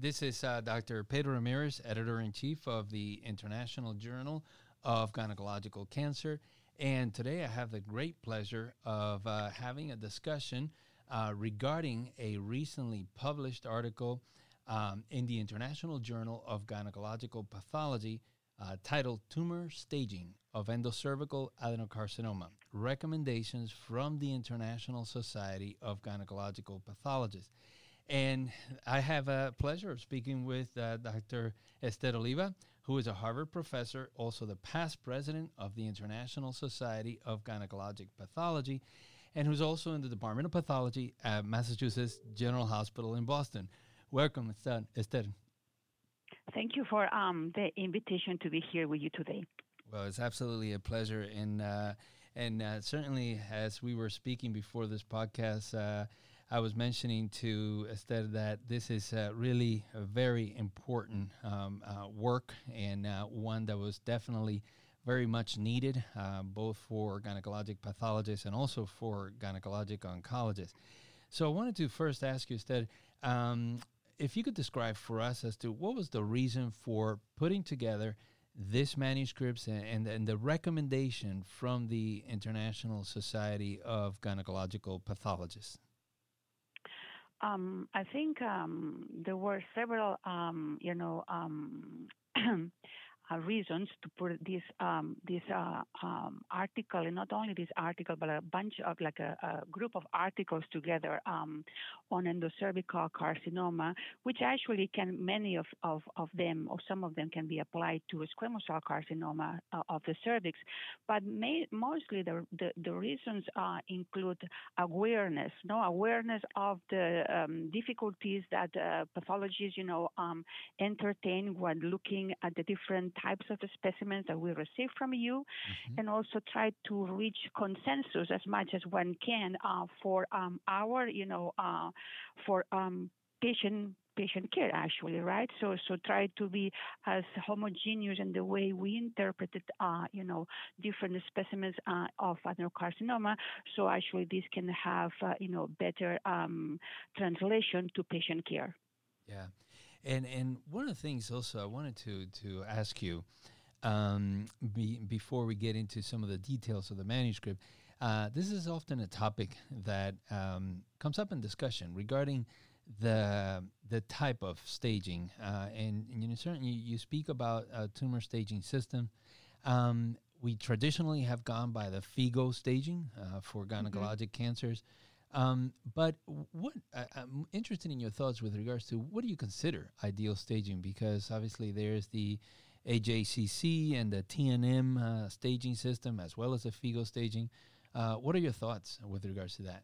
This is uh, Dr. Pedro Ramirez, editor in chief of the International Journal of Gynecological Cancer. And today I have the great pleasure of uh, having a discussion uh, regarding a recently published article um, in the International Journal of Gynecological Pathology uh, titled Tumor Staging of Endocervical Adenocarcinoma Recommendations from the International Society of Gynecological Pathologists. And I have a pleasure of speaking with uh, Dr. Esther Oliva, who is a Harvard professor, also the past president of the International Society of Gynecologic Pathology, and who's also in the Department of Pathology at Massachusetts General Hospital in Boston. Welcome, Esther. Thank you for um, the invitation to be here with you today. Well, it's absolutely a pleasure, and uh, and uh, certainly as we were speaking before this podcast, uh, I was mentioning to Esther that this is uh, really a very important um, uh, work and uh, one that was definitely very much needed, both for gynecologic pathologists and also for gynecologic oncologists. So I wanted to first ask you, Esther. Um, if you could describe for us as to what was the reason for putting together this manuscripts and, and, and, the recommendation from the International Society of Gynecological Pathologists? Um, I think um, there were several, um, you know, um, uh, reasons to put this um, this uh, um, article, and not only this article, but a bunch of like a, a group of articles together um, on endocervical carcinoma, which actually can many of, of, of them or some of them can be applied to squamous cell carcinoma uh, of the cervix, but may, mostly the, the, the reasons uh, include awareness, no awareness of the um, difficulties that uh, pathologists, you know, um, entertain when looking at the different types of specimens that we receive from you, mm-hmm. and also try to reach consensus as much as one can uh, for um, our, you know, uh, for um, patient patient care actually right? So so try to be as homogeneous in the way we interpreted uh, you know different specimens uh, of adenocarcinoma. So actually this can have uh, you know better um, translation to patient care. Yeah, and and one of the things also I wanted to to ask you um, be, before we get into some of the details of the manuscript, uh, this is often a topic that um, comes up in discussion regarding the the type of staging, uh, and, and, you know certainly you speak about a tumor staging system. Um, we traditionally have gone by the FIGO staging uh, for mm-hmm. gynecologic mm-hmm. cancers. Um, but what I, am interested in your thoughts with regards to what do you consider ideal staging? Because obviously there's the AJCC and the TNM uh, staging system as well as the FIGO staging. Uh, what are your thoughts with regards to that?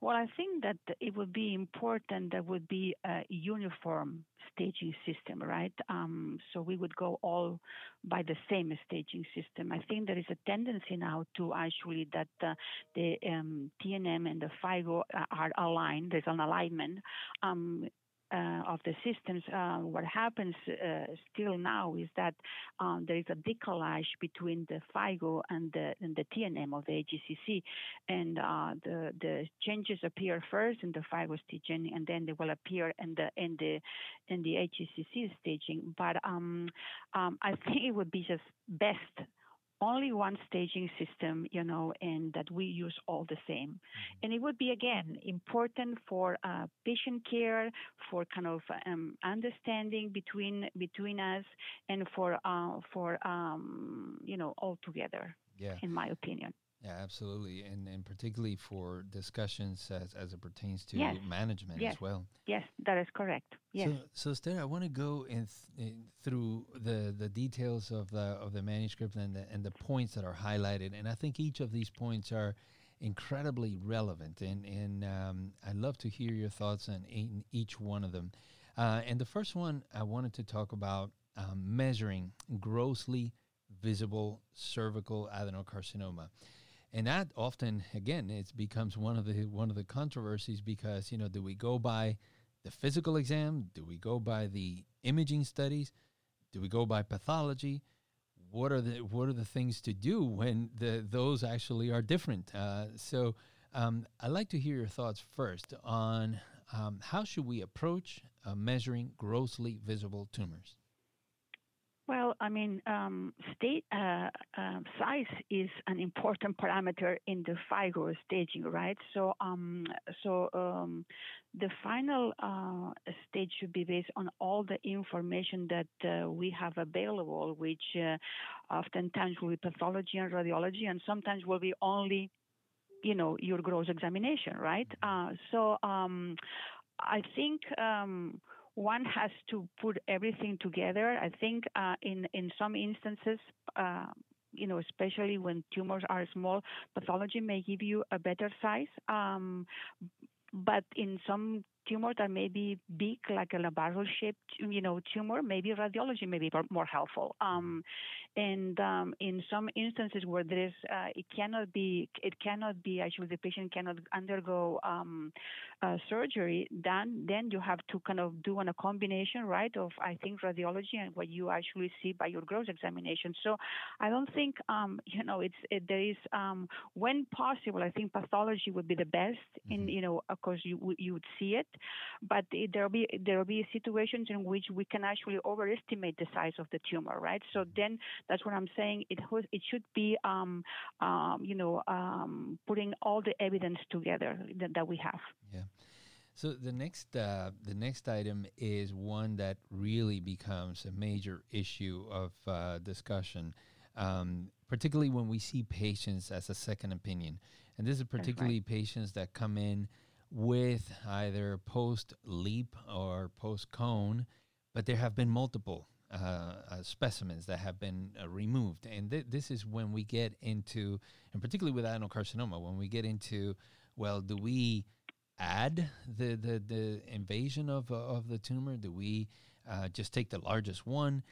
Well, I think that it would be important that would be uniform staging system, right? Um, so we would go all by the same staging system. I think there is a tendency now to actually that uh, the um, TNM and the FIGO are aligned. There's an alignment. Um, uh, of the systems, uh, what happens uh, still now is that um, there is a decalage between the FIGO and the, and the TNM of the AJCC, and uh, the the changes appear first in the FIGO staging, and then they will appear in the in the in the AJCC staging. But um, um, I think it would be just best only one staging system, you know, and that we use all the same. Mm-hmm. And it would be, again, important for uh, patient care, for kind of um, understanding between between us, and for uh, for um, you know all together. Yeah. In my opinion. Yeah, absolutely, and and particularly for discussions as, as it pertains to yes. management yes. as well. Yes, that is correct. Yes. So, so Esther, I want to go in, th- in, through the the details of the of the manuscript and the and the points that are highlighted, and I think each of these points are incredibly relevant, and and um, I'd love to hear your thoughts on each one of them. Uh, and the first one I wanted to talk about um, measuring grossly visible cervical adenocarcinoma and that often again it becomes one of the one of the controversies because you know do we go by the physical exam? Do we go by the imaging studies? Do we go by pathology? What are the what are the things to do when the those actually are different? Uh, so um, I'd like to hear your thoughts first on um, how should we approach uh, measuring grossly visible tumors? Well, I mean, um, state uh, uh, size is an important parameter in the FIGO staging, right? So, um, so um, the final uh, stage should be based on all the information that uh, we have available, which uh, oftentimes will be pathology and radiology, and sometimes will be only, you know, your gross examination, right? Uh, so, um, I think um, one has to put everything together. I think uh, in in some instances. Uh, you know, especially when tumors are small, pathology may give you a better size. Um, but in some tumor that may be big, like a barrel-shaped, you know, tumor, maybe radiology may be more helpful. Um, and um, in some instances where there is, uh, it cannot be, it cannot be actually the patient cannot undergo um, uh, surgery. Then, then you have to kind of do on a combination, right, of I think radiology and what you actually see by your gross examination. So, I don't think, um, you know, it's it, there is um, when possible. I think pathology would be the best, mm-hmm. in you know, of course you you would see it, but there'll be there'll be situations in which we can actually overestimate the size of the tumor, right? So then that's what I'm saying. It it should be um, um, you know um, putting all the evidence together that, that we have. Yeah. So the next uh, the next item is one that really becomes a major issue of uh, discussion, um, particularly when we see patients as a second opinion, and this is particularly right. patients that come in with either post LEEP or post cone, but there have been multiple uh, uh, specimens that have been uh, removed. And th- this is when we get into, and particularly with adenocarcinoma, when we get into, well, do we add the, the, the invasion of, uh, of the tumor? Do we uh, just take the largest one?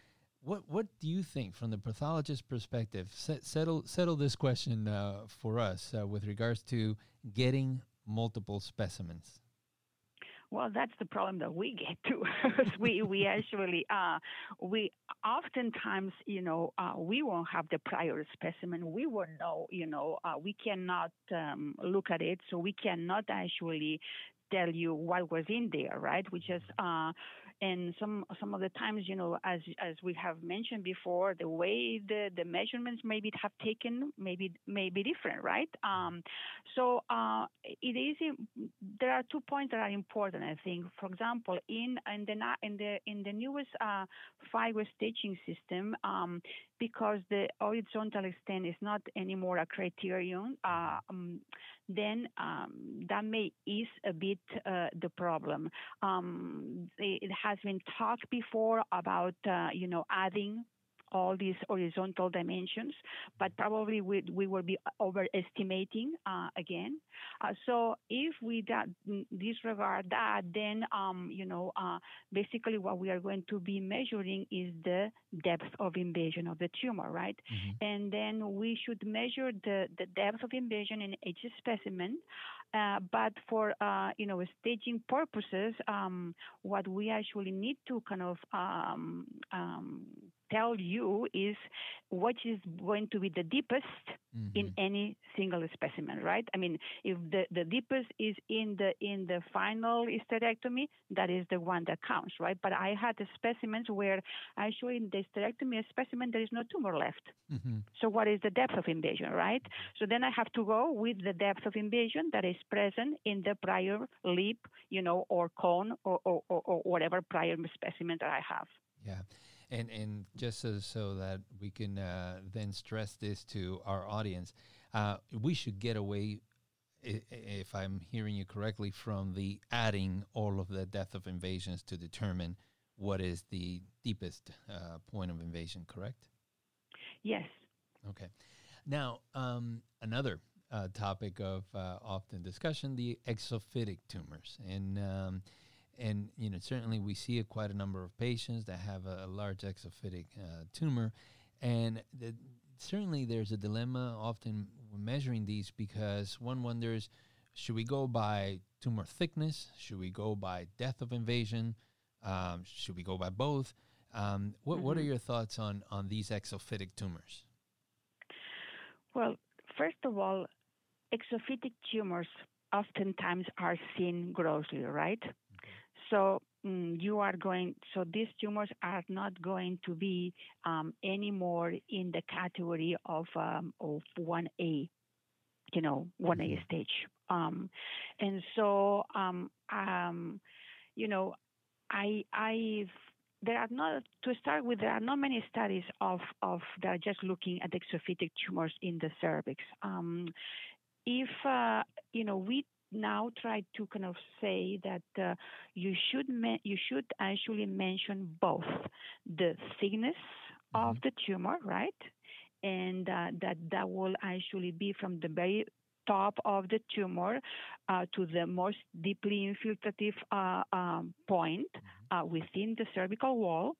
What what do you think from the pathologist perspective? Set, settle settle this question uh, for us with regards to getting multiple specimens? Well, that's the problem that we get to. we we actually uh, we oftentimes you know uh, we won't have the prior specimen. We won't know. You know, uh, we cannot um, look at it, so we cannot actually tell you what was in there, right? We just uh, and some some of the times, you know, as as we have mentioned before, the way the, the measurements maybe have taken maybe may be different, right? Um, so uh, it is. There are two points that are important, I think. For example, in in the in the in the newest uh, FIGO staging system, um, because the horizontal extent is not anymore a criterion. Uh, um, then um, that may ease a bit uh, the problem. Um, it has been talked before about, uh, you know, adding all these horizontal dimensions, but probably we, we will be overestimating uh, again. Uh, so if we that, disregard that, then um, you know uh, basically what we are going to be measuring is the depth of invasion of the tumor, right? Mm-hmm. And then we should measure the, the depth of invasion in each specimen. Uh, but for uh, you know staging purposes, um, what we actually need to kind of um, um, tell you is what is going to be the deepest mm-hmm. in any single specimen, right? I mean, if the, the deepest is in the in the final hysterectomy, that is the one that counts, right? But I had specimens where actually in the hysterectomy specimen there is no tumor left. Mm-hmm. So what is the depth of invasion, right? So then I have to go with the depth of invasion that is present in the prior LEEP, you know, or cone or, or, or, or whatever prior specimen that I have. Yeah. And and just so, so that we can uh, then stress this to our audience, uh, we should get away, if I'm hearing you correctly, from the adding all of the depth of invasions to determine what is the deepest uh, point of invasion. Correct? Yes. Okay. Now, um, another uh, topic of uh, often discussion: the exophytic tumors, and um, and you know certainly we see a, quite a number of patients that have a, a large exophytic uh, tumor, and the, certainly there's a dilemma often measuring these because one wonders should we go by tumor thickness, should we go by depth of invasion, um, should we go by both? Um, what mm-hmm. what are mm-hmm. your thoughts on on these exophytic tumors? Well, first of all, exophytic tumors oftentimes are seen grossly, right? So mm, you are going, so these tumors are not going to be um, anymore in the category of um, of 1A, you know, 1A mm-hmm. stage. Um, and so, um, um, you know, I I there are not to start with there are not many studies of of that are just looking at exophytic tumors in the cervix. Um, if uh, you know we now try to kind of say that uh, you should me- you should actually mention both the thickness mm-hmm. of the tumor, right, and uh, that that will actually be from the very top of the tumor uh, to the most deeply infiltrative uh, um, point mm-hmm. uh, within the cervical wall.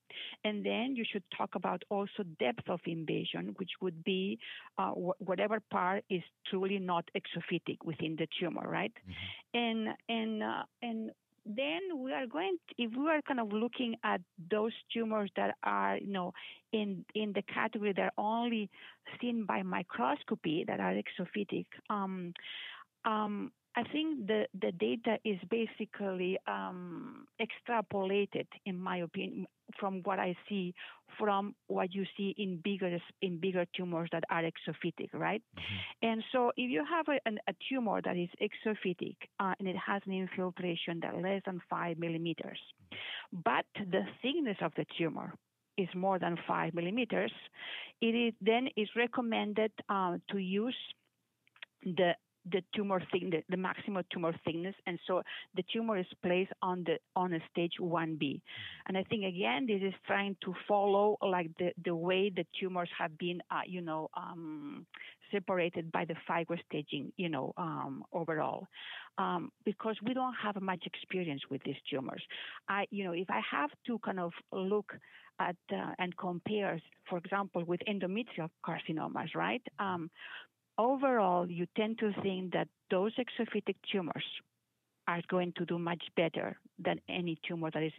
And then you should talk about also depth of invasion, which would be uh, wh- whatever part is truly not exophytic within the tumor, right? Mm-hmm. And and uh, and then we are going to, if we are kind of looking at those tumors that are you know in in the category that are only seen by microscopy that are exophytic um, um, I think the, the data is basically um, extrapolated, in my opinion, from what I see from what you see in bigger in bigger tumors that are exophytic, right? Mm-hmm. And so, if you have a, a tumor that is exophytic uh, and it has an infiltration that less than five millimeters, but the thickness of the tumor is more than five millimeters, it is then is recommended uh, to use the the tumor thickness, the maximal tumor thickness, and so the tumor is placed on the on a stage 1B. Mm-hmm. And I think again, this is trying to follow like the, the way the tumors have been, uh, you know, um, separated by the FIGO staging, you know, um, overall, um, because we don't have much experience with these tumors. I, you know, if I have to kind of look at uh, and compare, for example, with endometrial carcinomas, right? Um, overall, you tend to think that those exophytic tumors are going to do much better than any tumor that is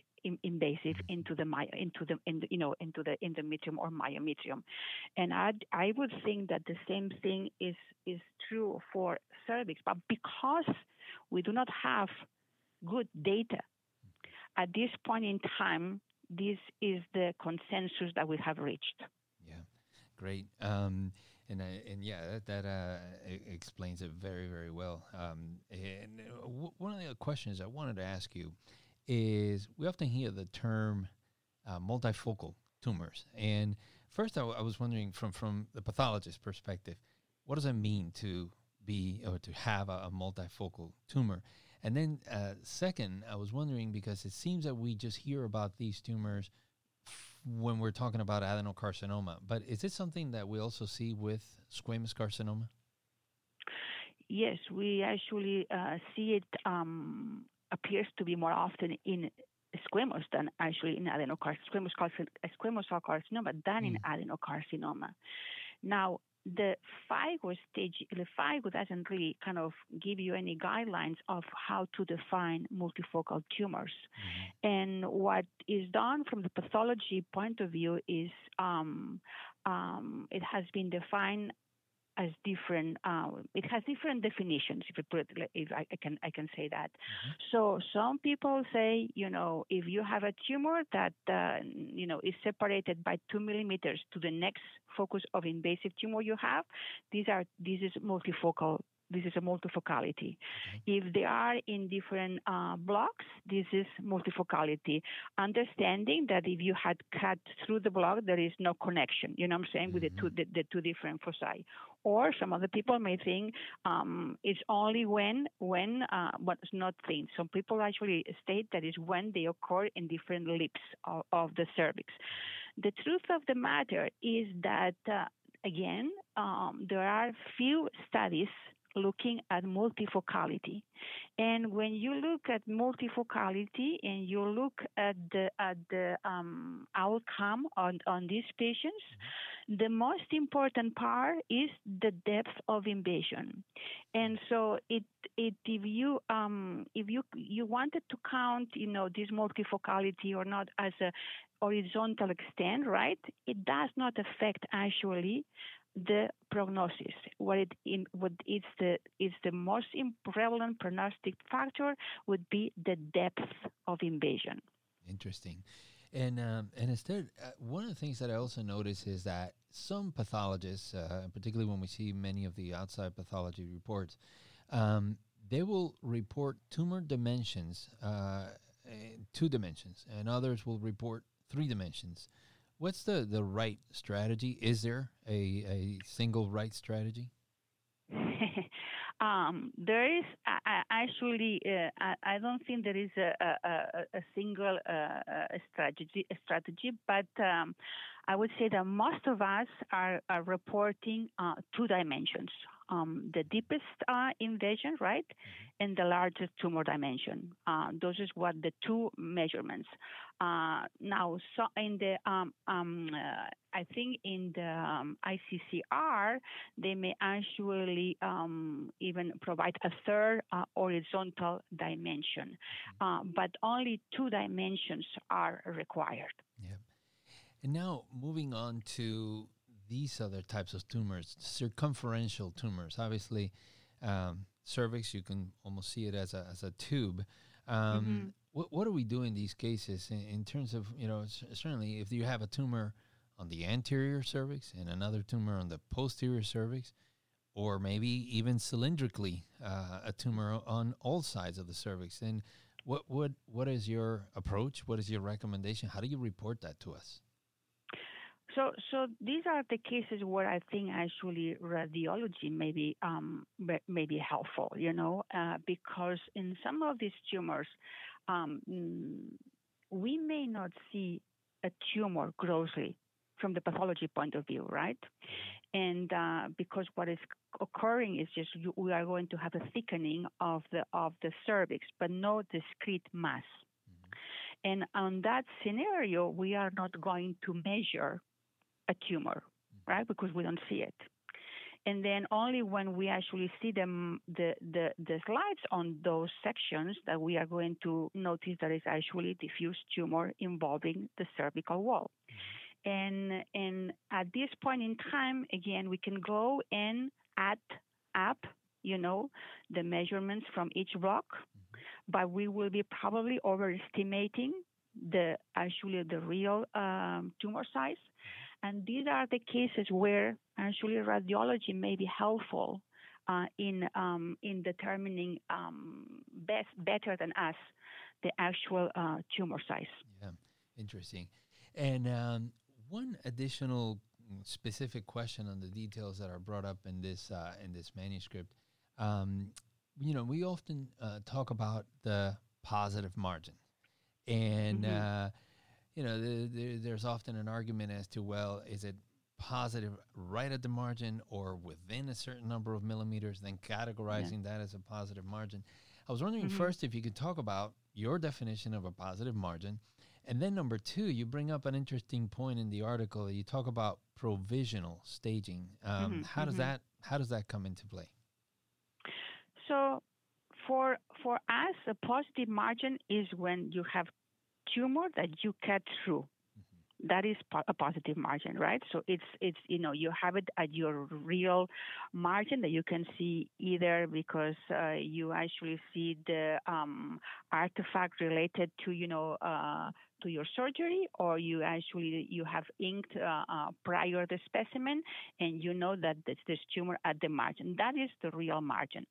invasive into the into the in you know into the endometrium or myometrium, and I I would think that the same thing is is true for cervix, but because we do not have good data at this point in time, this is the consensus that we have reached. Yeah, great. Um, and and yeah, that, that uh, explains it very very well. Um, and uh, w- one of the questions I wanted to ask you is we often hear the term uh, multifocal tumors, and first I, w- I was wondering from from the pathologist perspective, what does it mean to be or to have a, a multifocal tumor? And then uh, second, I was wondering because it seems that we just hear about these tumors when we're talking about adenocarcinoma. But is this something that we also see with squamous carcinoma? Yes, we actually uh, see it um, appears to be more often in squamous than actually in adenocarcinoma, squamous, squamous cell carcinoma than mm. in adenocarcinoma. Now, the FIGO stage, the FIGO doesn't really kind of give you any guidelines of how to define multifocal tumors. Mm-hmm. And what is done from the pathology point of view is um, um, it has been defined as different. Uh, it has different definitions. If, put if I, I, can, I can say that. Mm-hmm. So some people say, you know, if you have a tumor that uh, you know is separated by two millimeters to the next focus of invasive tumor you have, these are this is multifocal this is a multifocality. Okay. If they are in different uh, blocks, this is multifocality. Understanding that if you had cut through the block, there is no connection. You know what I'm saying mm-hmm. with the two mm-hmm. the, the, two different foci. Or some other people may think um, it's only when when uh, what's not thin. Some people actually state that is when they occur in different lips of, of the cervix. The truth of the matter is that. Uh, again, um, there are few studies looking at multifocality. And when you look at multifocality and you look at the at the um, outcome on, on these patients, the most important part is the depth of invasion. And so it it if you um, if you you wanted to count you know this multifocality or not as a horizontal extent, right? It does not affect actually the prognosis. What it in, what is the is the most prevalent prognostic factor would be the depth of invasion. Interesting. And um, and instead, uh, one of the things that I also notice is that some pathologists, uh, particularly when we see many of the outside pathology reports, um, they will report tumor dimensions, uh, two dimensions, and others will report three dimensions. What's the, the right strategy? Is there a, a single right strategy? um, there is uh, actually. Uh, I, I, don't think there is a, a, a single uh, strategy. strategy, but um, I would say that most of us are, are reporting uh, two dimensions um, the deepest uh, invasion, right, mm-hmm. and the largest tumor dimension. Uh, those is what the two measurements. Uh, now, so in the, um, um, uh, I think in the um, ICCR, they may actually um, even provide a third uh, horizontal dimension, mm-hmm. uh, but only two dimensions are required. Yeah. And now moving on to these other types of tumors, circumferential tumors. Obviously, um, cervix, you can almost see it as a, as a tube. Um, mm-hmm. what, what do we do in these cases in, in terms of, you know, certainly if you have a tumor on the anterior cervix and another tumor on the posterior cervix, or maybe even cylindrically uh, a tumor on all sides of the cervix. then what, what, what is your approach? What is your recommendation? How do you report that to us? So, so these are the cases where I think actually radiology may be um, may be helpful, you know, uh, because in some of these tumors, um, we may not see a tumor grossly from the pathology point of view, right? And uh, because what is occurring is just you, we are going to have a thickening of the of the cervix, but no discrete mass. Mm-hmm. And on that scenario, we are not going to measure a tumor, right? Because we don't see it. And then only when we actually see them, the, the, the slides on those sections that we are going to notice that it's actually diffuse tumor involving the cervical wall. Mm-hmm. And, and at this point in time, again, we can go and add up, you know, the measurements from each rock, mm-hmm. but we will be probably overestimating the actually the real um, tumor size mm-hmm. And these are the cases where actually radiology may be helpful uh, in um, in determining um, best better than us the actual uh, tumor size. Yeah, interesting. And um, one additional specific question on the details that are brought up in this uh, in this manuscript. Um, you know, we often uh, talk about the positive margin, and mm-hmm uh, you know, the, the, there's often an argument as to, well, is it positive right at the margin or within a certain number of millimeters, then categorizing yeah. that as a positive margin. I was wondering mm-hmm. first if you could talk about your definition of a positive margin. And then number two, you bring up an interesting point in the article. You talk about provisional staging. Um, mm-hmm. How does mm-hmm. that how does that come into play? So, for for us, a positive margin is when you have tumor that you cut through. Mm-hmm. That is a positive margin, right? So it's it's you know you have it at your real margin that you can see either because uh, you actually see the um, artifact related to you know uh, to your surgery or you actually you have inked uh, uh, prior the specimen and you know that there's this tumor at the margin. That is the real margin.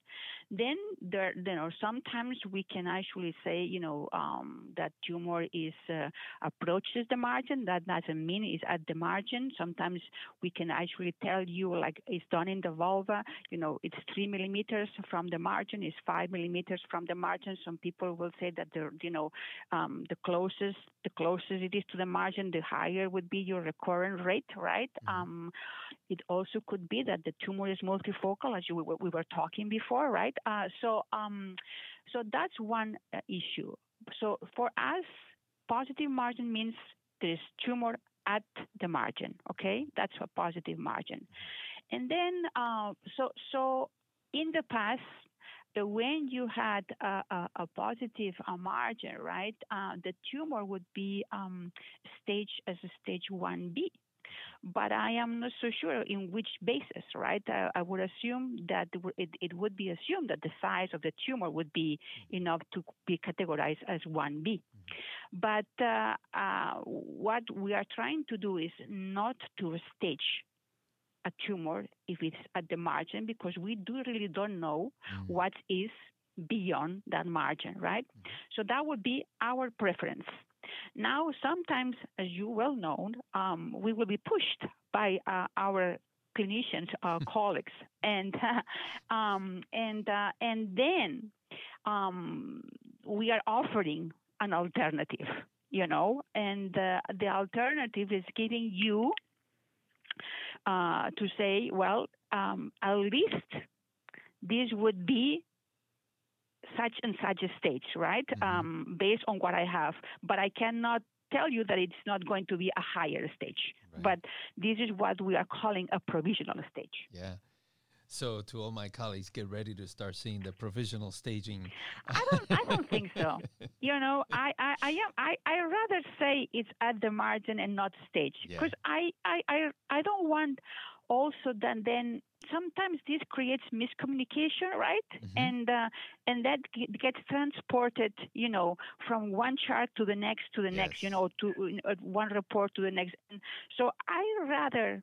Then there you know sometimes we can actually say you know um, that tumor is uh, approaches the margin. That doesn't mean it's at the margin. Sometimes we can actually tell you like it's done in the vulva. You know it's three millimeters from the margin it's five millimeters from the margin. Some people will say that the you know um, the closest the closer it is to the margin, the higher would be your recurrent rate, right? Mm-hmm. Um, it also could be that the tumor is multifocal, as you, we were talking before, right? Uh, so, um, so that's one uh, issue. So for us, positive margin means there's tumor at the margin. Okay, that's a positive margin. And then, uh, so so in the past, when you had a, a, a positive uh, margin, right, uh, the tumor would be um, staged as a stage 1B. but I am not so sure in which basis, right? I, I would assume that it, it, would be assumed that the size of the tumor would be enough to be categorized as 1B. Mm-hmm. But uh, uh, what we are trying to do is not to stage a tumor if it's at the margin because we do really don't know mm-hmm. what is beyond that margin, right? Mm-hmm. So that would be our preference. Now, sometimes, as you well know, um, we will be pushed by uh, our clinicians, our colleagues, and um, and uh, and then um, we are offering an alternative, you know, and uh, the alternative is giving you uh, to say, well, um, at least this would be such and such a stage, right? Mm-hmm. Um, based on what I have, but I cannot tell you that it's not going to be a higher stage. Right. But this is what we are calling a provisional stage. Yeah. So, to all my colleagues, get ready to start seeing the provisional staging. I don't. I don't think so. You know, I, I, I am. I, I rather say it's at the margin and not stage because yeah. I, I, I, I don't want also then then sometimes this creates miscommunication right mm-hmm. and uh, and that gets transported you know from one chart to the next to the yes. next you know to uh, one report to the next and so i rather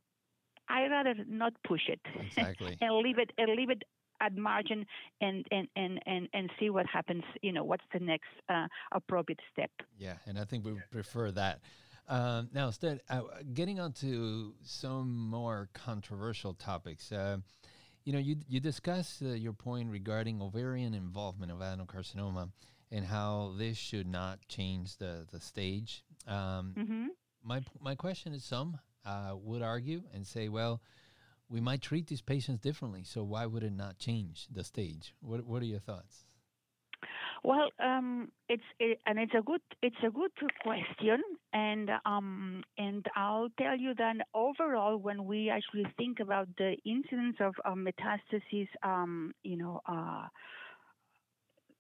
i rather not push it exactly. and leave it and leave it at margin and, and, and, and, and see what happens, you know, what's the next uh, appropriate step. Yeah, and I think we prefer that. Um, now, instead, uh, getting on to some more controversial topics. Uh, you know, you you discussed uh, your point regarding ovarian involvement of adenocarcinoma and how this should not change the the stage. Um, mm-hmm. My my question is, some uh, would argue and say, well, we might treat these patients differently, so why would it not change the stage? What what are your thoughts? Well, um, it's it, and it's a good it's a good question, and um, and I'll tell you that overall, when we actually think about the incidence of, of metastases, um, you know. Uh,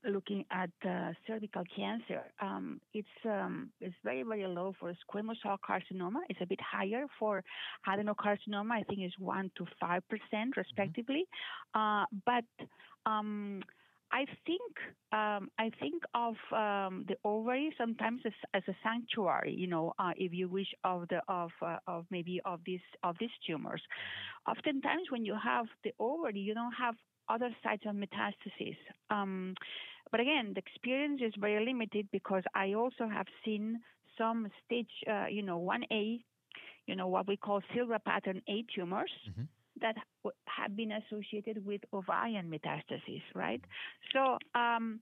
looking at uh, cervical cancer, um, it's um, it's very very low for squamous cell carcinoma. It's a bit higher for adenocarcinoma. I think it's one to five percent mm-hmm. respectively. Mm-hmm. Uh, but um, I think um, I think of um, the ovary sometimes as, as, a sanctuary, you know, uh, if you wish, of the of uh, of maybe of these of these tumors. Oftentimes, when you have the ovary, you don't have other sites of metastasis. Um, but again, the experience is very limited because I also have seen some stage, uh, you know, 1A, you know, what we call Silva pattern A tumors. Mm-hmm that have been associated with ovarian metastases, right? So, um,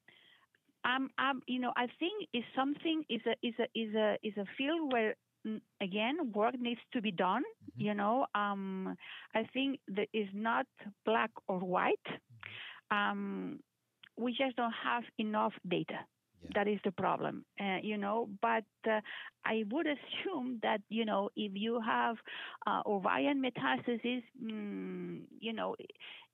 I'm, I'm, you know, I think is something is a is a is a is a field where mm, again work needs to be done. Mm-hmm. You know, um, I think that is not black or white. Mm-hmm. Um, we just don't have enough data. Yeah. That is the problem, uh, you know. But uh, I would assume that you know if you have uh, ovarian metastasis, mm, you know,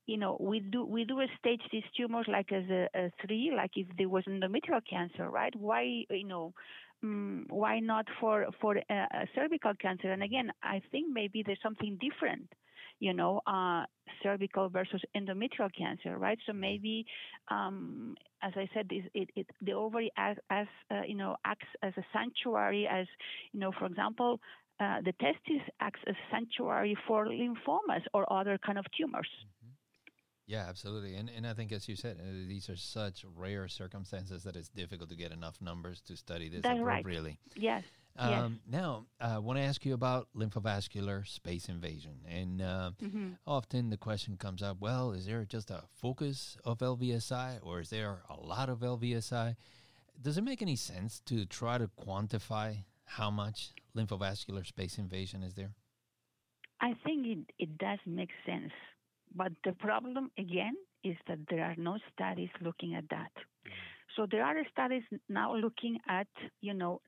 you know we do we do stage these tumors like as a, a three, like if there was endometrial cancer, right? Why you know? Mm, why not for for uh, cervical cancer? And again, I think maybe there's something different you know, uh, cervical versus endometrial cancer, right? So maybe, um, as I said, it, it, the ovary as, as uh, you know acts as a sanctuary, as you know, for example, uh, the testis acts as sanctuary for lymphomas or other kind of tumors. Yeah, absolutely. And and I think, as you said, uh, these are such rare circumstances that it's difficult to get enough numbers to study this That's appropriately. Right. Yes. Um, yes. Now, I uh, want to ask you about lymphovascular space invasion. And uh, mm-hmm. often the question comes up well, is there just a focus of LVSI or is there a lot of LVSI? Does it make any sense to try to quantify how much lymphovascular space invasion is there? I think it, it does make sense. But the problem, again, is that there are no studies looking at that. Mm. So there are studies now looking at, you know,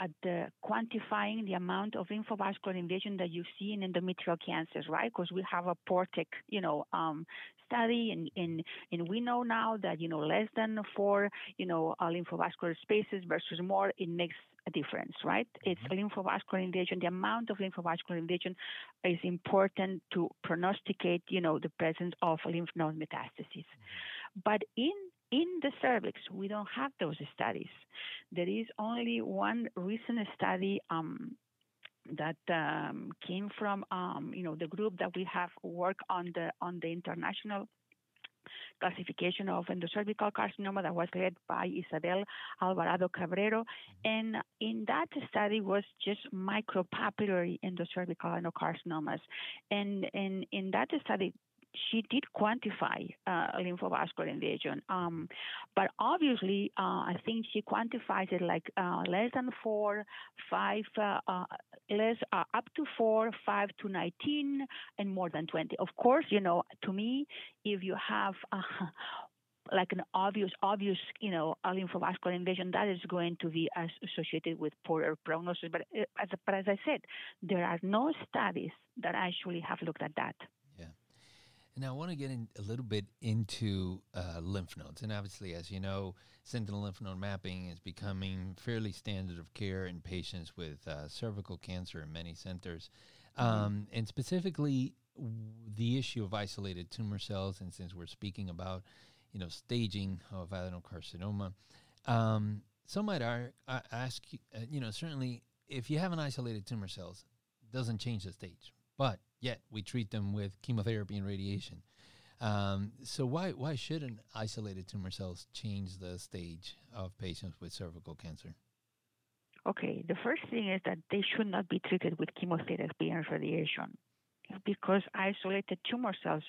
at the quantifying the amount of lymphovascular invasion that you see in endometrial cancers, right? Because we have a PORTEC, you know, um, study, and, and and we know now that you know less than four, you know, uh, lymphovascular spaces versus more, it makes a difference, right? It's mm-hmm. lymphovascular invasion. The amount of lymphovascular invasion is important to prognosticate, you know, the presence of lymph node metastases. Mm-hmm. But in in the cervix, we don't have those studies. There is only one recent study um, that um, came from um, you know the group that we have worked on the on the international classification of endocervical carcinoma that was led by Isabel Alvarado Cabrero. Mm-hmm. And in that study was just micropapillary endocervical adenocarcinomas. And, and in that study, she did quantify uh, lymphovascular invasion, um, but obviously, uh, I think she quantifies it like uh, less than four, five, uh, uh, less uh, up to four, five to nineteen, and more than twenty. Of course, you know, to me, if you have like an obvious, obvious, you know, a lymphovascular invasion, that is going to be associated with poorer prognosis. But as, but as I said, there are no studies that actually have looked at that. And I want to get in a little bit into uh, lymph nodes. And obviously, as you know, sentinel lymph node mapping is becoming fairly standard of care in patients with uh, cervical cancer in many centers. Mm-hmm. Um, and specifically, the issue of isolated tumor cells. And since we're speaking about, you know, staging of adenocarcinoma, um, some might ar- ask, uh, you know, certainly if you have an isolated tumor cells, doesn't change the stage. But yet we treat them with chemotherapy and radiation. Um, so why why shouldn't isolated tumor cells change the stage of patients with cervical cancer? Okay, the first thing is that they should not be treated with chemotherapy and radiation because isolated tumor cells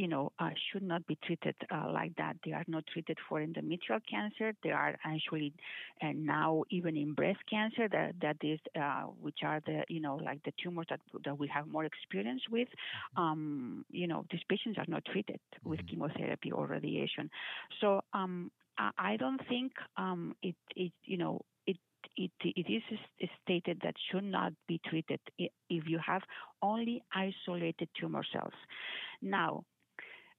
you know, uh, should not be treated uh, like that. They are not treated for endometrial cancer. They are actually, and now even in breast cancer, that that is, uh, which are the, you know, like the tumors that that we have more experience with. Mm-hmm. Um, you know, these patients are not treated with mm-hmm. chemotherapy or radiation. So um, I, I don't think um, it, it, you know, it it, it is stated that should not be treated if you have only isolated tumor cells. Now,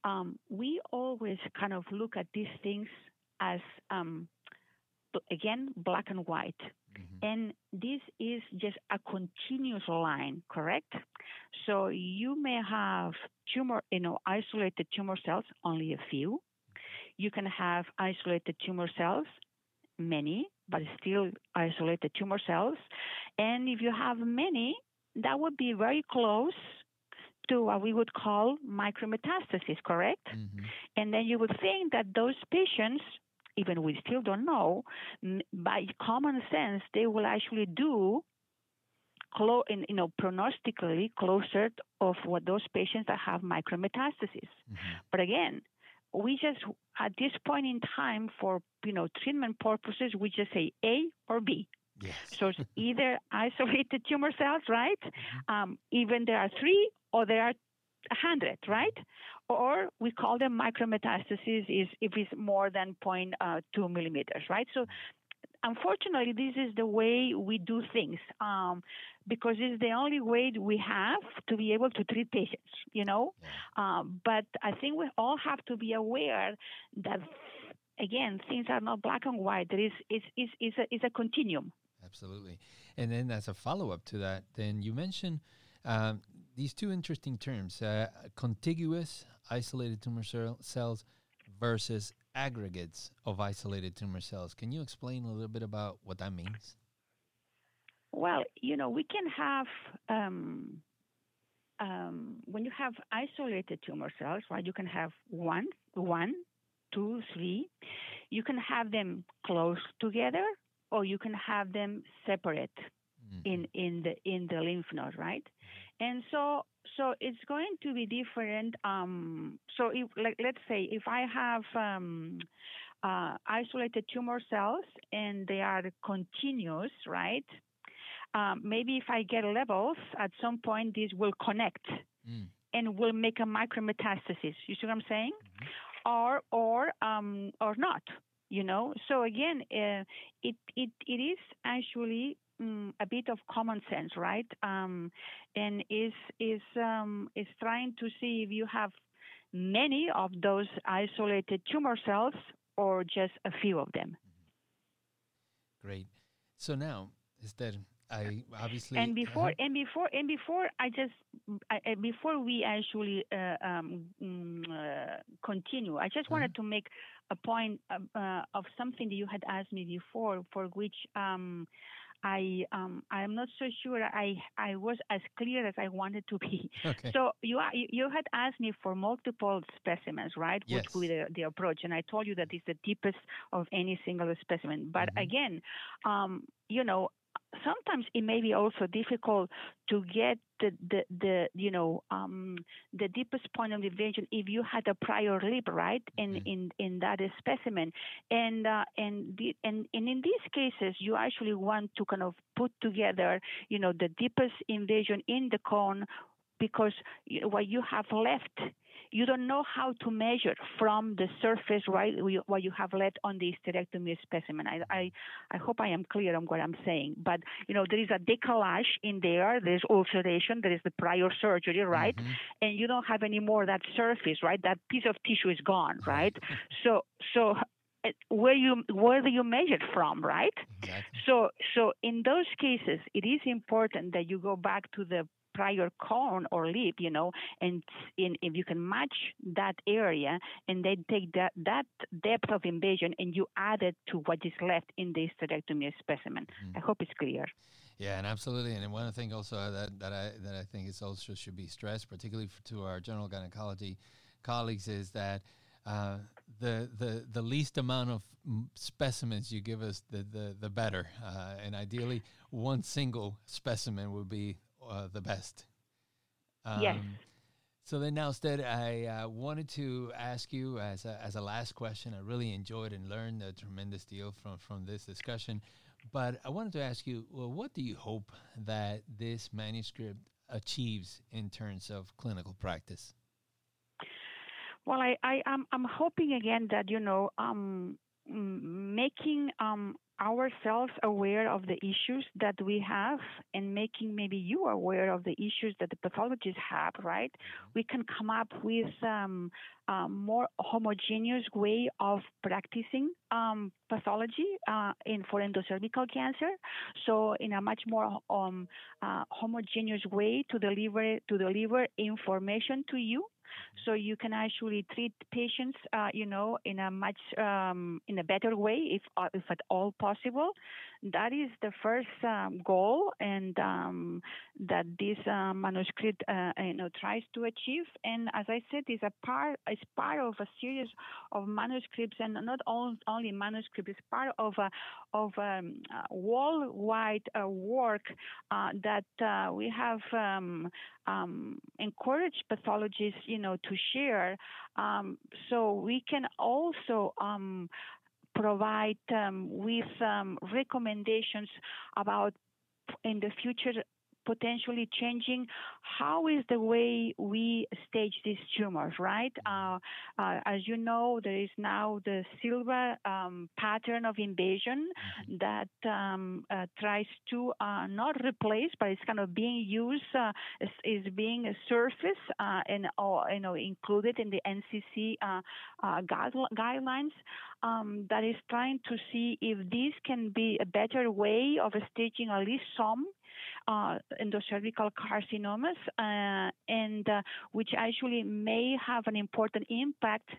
um, we always kind of look at these things as, um, again, black and white. Mm-hmm. And this is just a continuous line, correct? So you may have tumor, you know, isolated tumor cells, only a few. You can have isolated tumor cells, many, but still isolated tumor cells. And if you have many, that would be very close to what we would call micrometastasis, correct? Mm-hmm. And then you would think that those patients, even we still don't know, by common sense, they will actually do clo- in, you know, prognostically closer of what those patients that have micrometastasis. Mm-hmm. But again, we just at this point in time for you know treatment purposes we just say A or B. Yes. so it's either isolated tumor cells, right? Mm-hmm. Um, even there are three or there are 100, right? Or we call them micrometastases is if it's more than uh, 0.2 millimeters, right? So unfortunately, this is the way we do things um, because it's the only way we have to be able to treat patients, you know. Um, but I think we all have to be aware that, again, things are not black and white. There is it's, it's, it's, a, it's a continuum. Absolutely. And then as a follow up to that, then you mentioned um, these two interesting terms uh, contiguous isolated tumor cells versus aggregates of isolated tumor cells. Can you explain a little bit about what that means? Well, you know, we can have, um, um, when you have isolated tumor cells, right, you can have one, one, two, three. You can have them close together or you can have them separate mm-hmm. in, in, the, in the lymph node, right? And so, so it's going to be different. Um, so, if, like, let's say if I have um, uh, isolated tumor cells and they are continuous, right? Um, maybe if I get levels, at some point these will connect mm. and will make a micrometastasis. You see what I'm saying? Mm-hmm. Or, or, um, or not. You know. So again, uh, it it it is actually um, a bit of common sense, right? Um, and is is um, is trying to see if you have many of those isolated tumor cells or just a few of them. Great. So now, is that I obviously and before uh-huh. and before and before I just I, before we actually uh, um, mm, uh, continue, I just uh-huh. wanted to make a point of, uh, of, something that you had asked me before, for which um, I um, I'm not so sure I I was as clear as I wanted to be. Okay. So you you had asked me for multiple specimens, right? Yes. Which would the, the approach, and I told you that it's the deepest of any single specimen. But mm-hmm. again, um, you know, sometimes it may be also difficult to get the, the, the you know um, the deepest point of invasion if you had a prior LEEP right in mm-hmm. in in that specimen and uh, and, the, and and in these cases you actually want to kind of put together you know the deepest invasion in the cone because what you have left you don't know how to measure from the surface, right, what you have left on the hysterectomy specimen. I, I, I hope I am clear on what I'm saying. But, you know, there is a décalage in there, there's ulceration, there is the prior surgery, right? Mm-hmm. And you don't have any more that surface, right? That piece of tissue is gone, right? so, so eh, where you where do you measure from right exactly. so so in those cases it is important that you go back to the prior cone or LEEP, you know, and in, if you can match that area and then take that, that depth of invasion and you add it to what is left in the hysterectomy specimen. Mm. I hope it's clear. Yeah, and absolutely. And one thing also that, that I that I think is also should be stressed, particularly to our general gynecology colleagues, is that uh, the the the least amount of specimens you give us, the the, the better. Uh, and ideally, one single specimen would be uh, the best. Um, yes. So then, now, instead, I uh, wanted to ask you as a, as a last question. I really enjoyed and learned a tremendous deal from from this discussion. But I wanted to ask you, well, what do you hope that this manuscript achieves in terms of clinical practice? Well, I, I am I'm, I'm hoping again that you know um, making um, ourselves aware of the issues that we have and making maybe you aware of the issues that the pathologists have, right? Mm-hmm. We can come up with um, a more homogeneous way of practicing um, pathology uh, in for endocervical cancer. So in a much more um, uh, homogeneous way to deliver to deliver information to you so you can actually treat patients, uh, you know, in a much um, in a better way, if uh, if at all possible. That is the first um, goal, and um, that this uh, manuscript, uh, you know, tries to achieve. And as I said, is a part is part of a series of manuscripts, and not only manuscripts. It's part of a of um, worldwide uh, work uh, that we have um, um, encouraged pathologists, you know, to share. Um, so we can also um, provide um, with um, recommendations about in the future potentially changing how is the way we stage these tumors, right? Uh, uh, as you know, there is now the Silva um, pattern of invasion mm-hmm. that um, uh, tries to uh, not replace, but it's kind of being used, uh, is, is, being a surface uh, and you know included in the NCC guidelines. Um, that is trying to see if this can be a better way of staging at least some uh, endocervical carcinomas, uh, and uh, which actually may have an important impact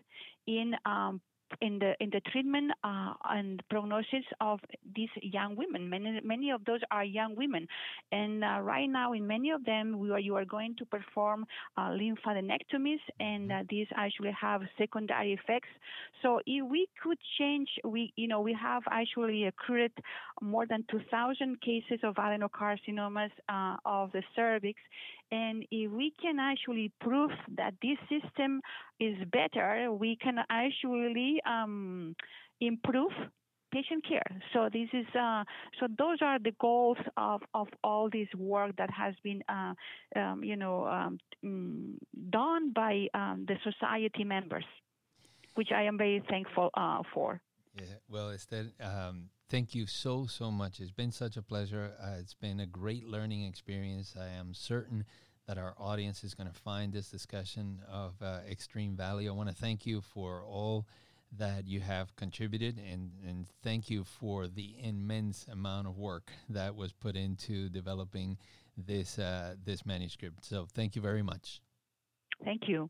in um, in the in the treatment uh, and prognosis of these young women. Many many of those are young women, and uh, right now in many of them, we are, you are going to perform uh, lymphadenectomies, and uh, these actually have secondary effects. So if we could change, we you know we have actually accrued more than 2,000 cases of adenocarcinomas uh, of the cervix, and if we can actually prove that this system is better, we can actually um, improve patient care. So this is uh, so those are the goals of, of all this work that has been uh, um, you know um, mm, done by um, the society members, which I am very thankful uh, for. Yeah, well, Esther, um, thank you so so much. It's been such a pleasure. Uh, it's been a great learning experience. I am certain that our audience is going to find this discussion of uh, extreme value. I want to thank you for all that you have contributed, and, and thank you for the immense amount of work that was put into developing this uh, this manuscript. So thank you very much. Thank you.